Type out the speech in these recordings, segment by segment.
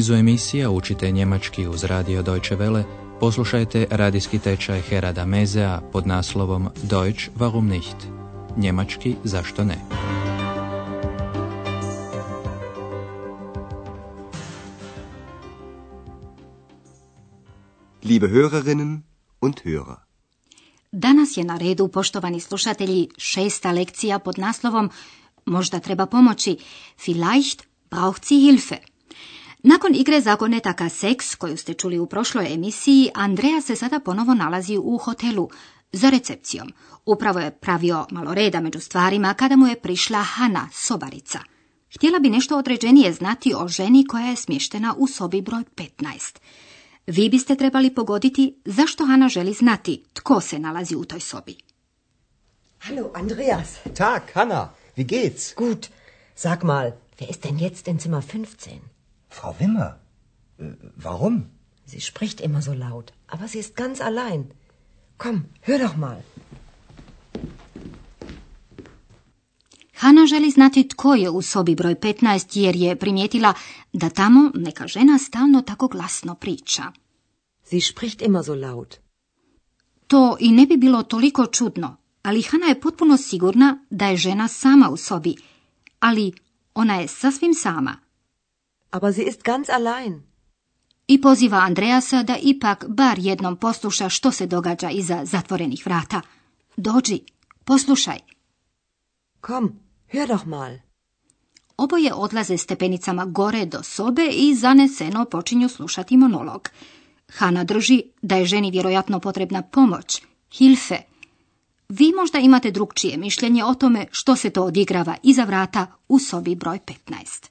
nizu emisija učite njemački uz radio Deutsche Welle, poslušajte radijski tečaj Herada Mezea pod naslovom Deutsch warum nicht? Njemački zašto ne? Liebe Hörerinnen und Hörer. Danas je na redu, poštovani slušatelji, šesta lekcija pod naslovom Možda treba pomoći. Vielleicht braucht sie Hilfe. Nakon igre zagonetaka Seks, koju ste čuli u prošloj emisiji, Andreja se sada ponovo nalazi u hotelu za recepcijom. Upravo je pravio malo reda među stvarima kada mu je prišla Hana, sobarica. Htjela bi nešto određenije znati o ženi koja je smještena u sobi broj 15. Vi biste trebali pogoditi zašto Hana želi znati tko se nalazi u toj sobi. Hallo, Andreas. Tag, Hanna. Wie geht's? Gut. Sag mal, wer ist denn jetzt in Zimmer 15? Frau Wimmer. Äh, warum? Sie spricht immer so laut, aber sie ist ganz allein. Komm, hör doch mal. Hana želi znati tko je u sobi broj 15 jer je primijetila da tamo neka žena stalno tako glasno priča. Sie spricht immer so laut. To i ne bi bilo toliko čudno, ali Hana je potpuno sigurna da je žena sama u sobi, ali ona je sasvim sama. Aber sie ist ganz allein. I poziva Andreasa da ipak bar jednom posluša što se događa iza zatvorenih vrata. Dođi, poslušaj. Komm, hör doch mal. Oboje odlaze stepenicama gore do sobe i zaneseno počinju slušati monolog. Hana drži da je ženi vjerojatno potrebna pomoć, hilfe. Vi možda imate drugčije mišljenje o tome što se to odigrava iza vrata u sobi broj 15.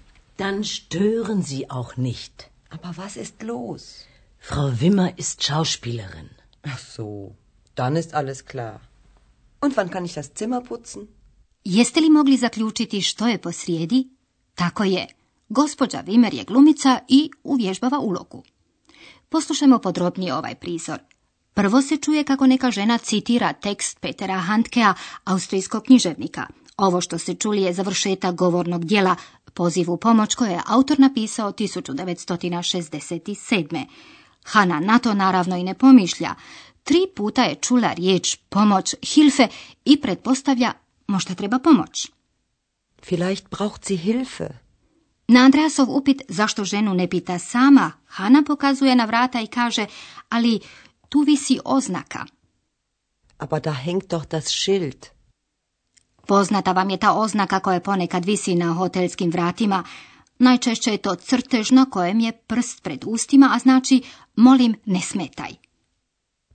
Dann stören Sie auch nicht. Aber was ist los? Frau Wimmer ist Schauspielerin. Ach so, dann ist alles klar. Und wann kann ich das Zimmer putzen? Jeste li mogli zaključiti što je posrijedi? Tako je. Gospođa Vimer je glumica i uvježbava ulogu. Poslušajmo podrobnije ovaj prizor. Prvo se čuje kako neka žena citira tekst Petera Handkea, austrijskog književnika. Ovo što se čuli je završetak govornog dijela Poziv u pomoć koje je autor napisao 1967. Hana na to naravno i ne pomišlja. Tri puta je čula riječ pomoć Hilfe i pretpostavlja možda treba pomoć. Vielleicht braucht sie Hilfe. Na Andreasov upit zašto ženu ne pita sama, Hana pokazuje na vrata i kaže, ali tu visi oznaka. Aber da hängt doch das Schild. Poznata vam je ta oznaka koja ponekad visi na hotelskim vratima. Najčešće je to crtež na kojem je prst pred ustima, a znači molim ne smetaj.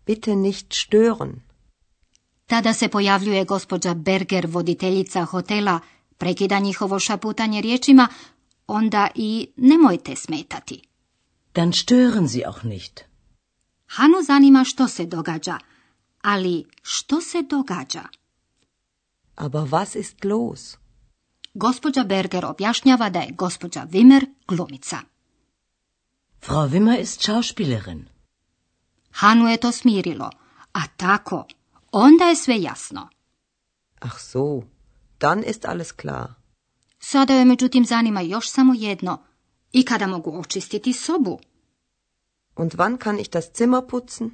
Bitte nicht stören. Tada se pojavljuje gospođa Berger, voditeljica hotela, prekida njihovo šaputanje riječima, onda i nemojte smetati. Dann stören Sie auch nicht. Hanu zanima što se događa, ali što se događa? Aber was ist los? Gospođa Berger objašnjava da je gospođa Wimmer glumica. Frau Wimmer ist Schauspielerin. Hanu je to smirilo, a tako, onda je sve jasno. Ach so, dann ist alles klar. Sada joj međutim zanima još samo jedno. I kada mogu očistiti sobu? Und wann kann ich das Zimmer putzen?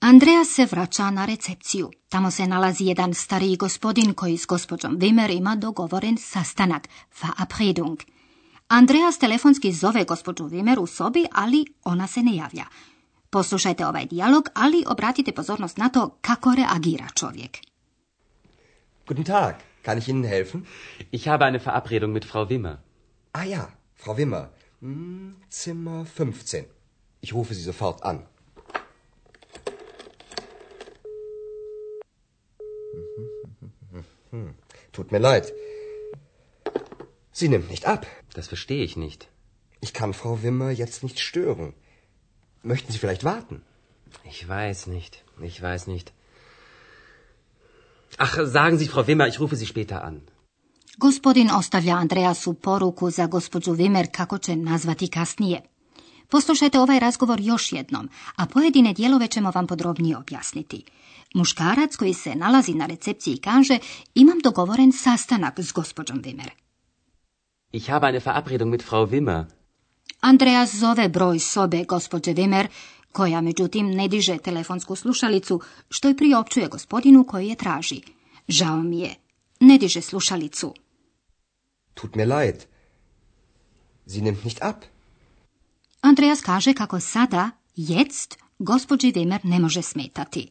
Andreja se vraća na recepciju. Tamo se nalazi jedan stariji gospodin koji s gospođom Wimmer ima dogovoren sastanak, Verabredung. Andreas telefonski zove gospođu Wimmer u sobi, ali ona se ne javlja. Poslušajte ovaj dijalog, ali obratite pozornost na to kako reagira čovjek. Guten Tag. Kann ich Ihnen helfen? Ich habe eine Verabredung mit Frau Wimmer. Ah ja, Frau Wimmer. Hm, Zimmer 15. Ich rufe Sie sofort an. Hm, Tut mir leid. Sie nimmt nicht ab. Das verstehe ich nicht. Ich kann Frau Wimmer jetzt nicht stören. Möchten Sie vielleicht warten? Ich weiß nicht. Ich weiß nicht. Ach, sagen Sie, Frau Wimmer, ich rufe Sie später an. Gospodin ostavlja Andreasu poruku za gospođu Vimer kako će nazvati kasnije. Poslušajte ovaj razgovor još jednom, a pojedine dijelove ćemo vam podrobnije objasniti. Muškarac koji se nalazi na recepciji kaže imam dogovoren sastanak s gospođom Vimer. Ich habe eine Verabredung mit Frau Wimmer. Andreas zove broj sobe gospođe Vimer, koja međutim ne diže telefonsku slušalicu, što i priopćuje gospodinu koji je traži. Žao mi je, ne diže slušalicu. Tut mir leid. Sie nimmt nicht ab. Andreas kaže kako sada, jetzt, gospođi Wimmer ne može smetati.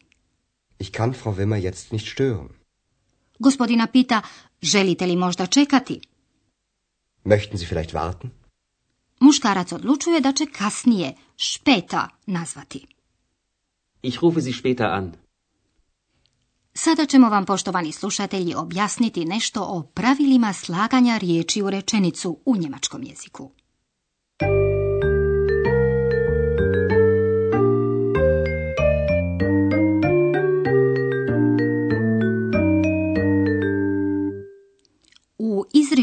Ich kann Frau Wimmer jetzt nicht stören. Gospodina pita, želite li možda čekati? Möchten Sie vielleicht warten? Muškarac odlučuje da će kasnije, špeta, nazvati. Ich rufe Sie später an. Sada ćemo vam, poštovani slušatelji, objasniti nešto o pravilima slaganja riječi u rečenicu u njemačkom jeziku.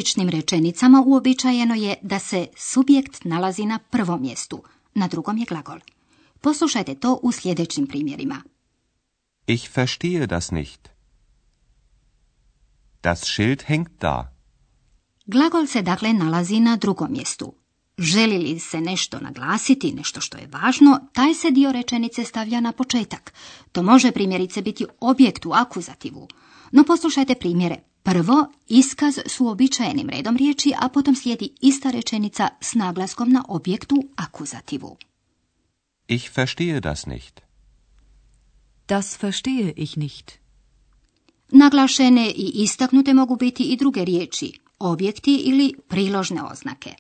U izričnim rečenicama uobičajeno je da se subjekt nalazi na prvom mjestu, na drugom je glagol. Poslušajte to u sljedećim primjerima. Ich verstehe das nicht. Das Schild hängt da. Glagol se dakle nalazi na drugom mjestu. Želi li se nešto naglasiti, nešto što je važno, taj se dio rečenice stavlja na početak. To može primjerice biti objekt u akuzativu. No poslušajte primjere. Prvo, iskaz s uobičajenim redom riječi, a potom slijedi ista rečenica s naglaskom na objektu akuzativu. Ich verstehe das nicht. Das verstehe ich nicht. Naglašene i istaknute mogu biti i druge riječi, objekti ili priložne oznake.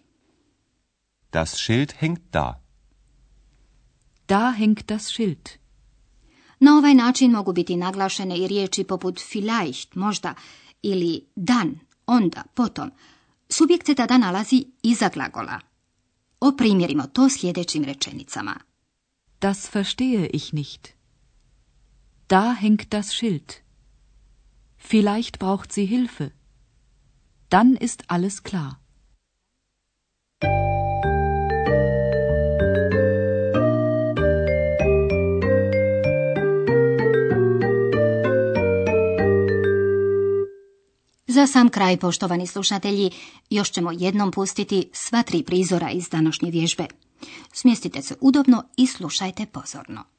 Das Schild hängt da. Da hängt das Schild. Na ovaj način mogu biti naglašene i riječi poput vielleicht, možda, ili dan, onda, potom. Subjekt se tada nalazi iza glagola. Oprimjerimo to sljedećim rečenicama. Das verstehe ich nicht. Da hängt das Schild. Vielleicht braucht sie Hilfe. Dann ist alles klar. Za sam kraj, poštovani slušatelji, još ćemo jednom pustiti sva tri prizora iz današnje vježbe. Smjestite se udobno i slušajte pozorno.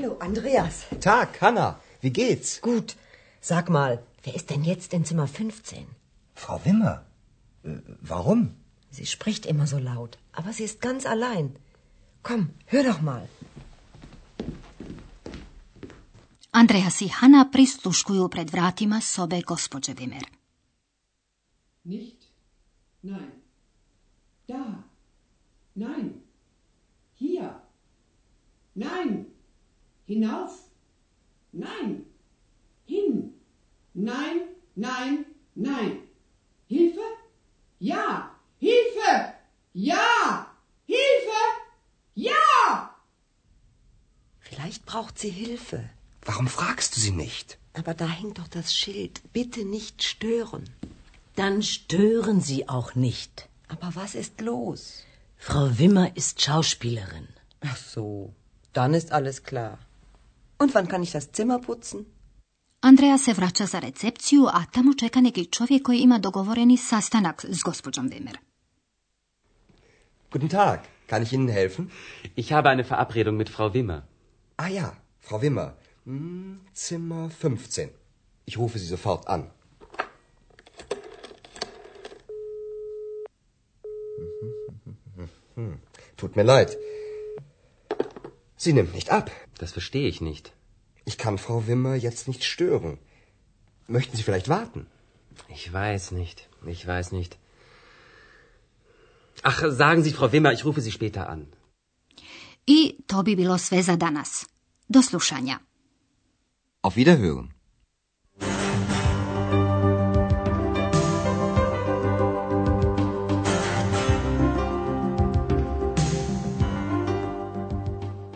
Hallo, Andreas. Tag, Hanna. Wie geht's? Gut. Sag mal, wer ist denn jetzt in Zimmer 15? Frau Wimmer. Äh, warum? Sie spricht immer so laut, aber sie ist ganz allein. Komm, hör doch mal. Andreas i Hanna prisluškuju pred vratima sobe gospođe Vimer. Nicht? Nein. Da. Nein. Hier. Nein. Hinauf. Nein. Hin. Nein, nein, nein. Hilfe? Ja. Hilfe! Ja! Hilfe! Ja! sie Hilfe. Warum fragst du sie nicht? Aber da hängt doch das Schild. Bitte nicht stören. Dann stören Sie auch nicht. Aber was ist los? Frau Wimmer ist Schauspielerin. Ach so, dann ist alles klar. Und wann kann ich das Zimmer putzen? Andreja se vraća za recepciju, a tamo čeka neki čovjek koji ima dogovoreni sastanak s gospođom Wimmer. Guten Tag, kann ich Ihnen helfen? Ich habe eine Verabredung mit Frau Wimmer. Ah ja, Frau Wimmer. Hm, Zimmer 15. Ich rufe Sie sofort an. Tut mir leid. Sie nimmt nicht ab. Das verstehe ich nicht. Ich kann Frau Wimmer jetzt nicht stören. Möchten Sie vielleicht warten? Ich weiß nicht. Ich weiß nicht. Ach, sagen Sie, Frau Wimmer, ich rufe Sie später an. I to bi bilo sve za danas. Do slušanja. Auf Wiederhören.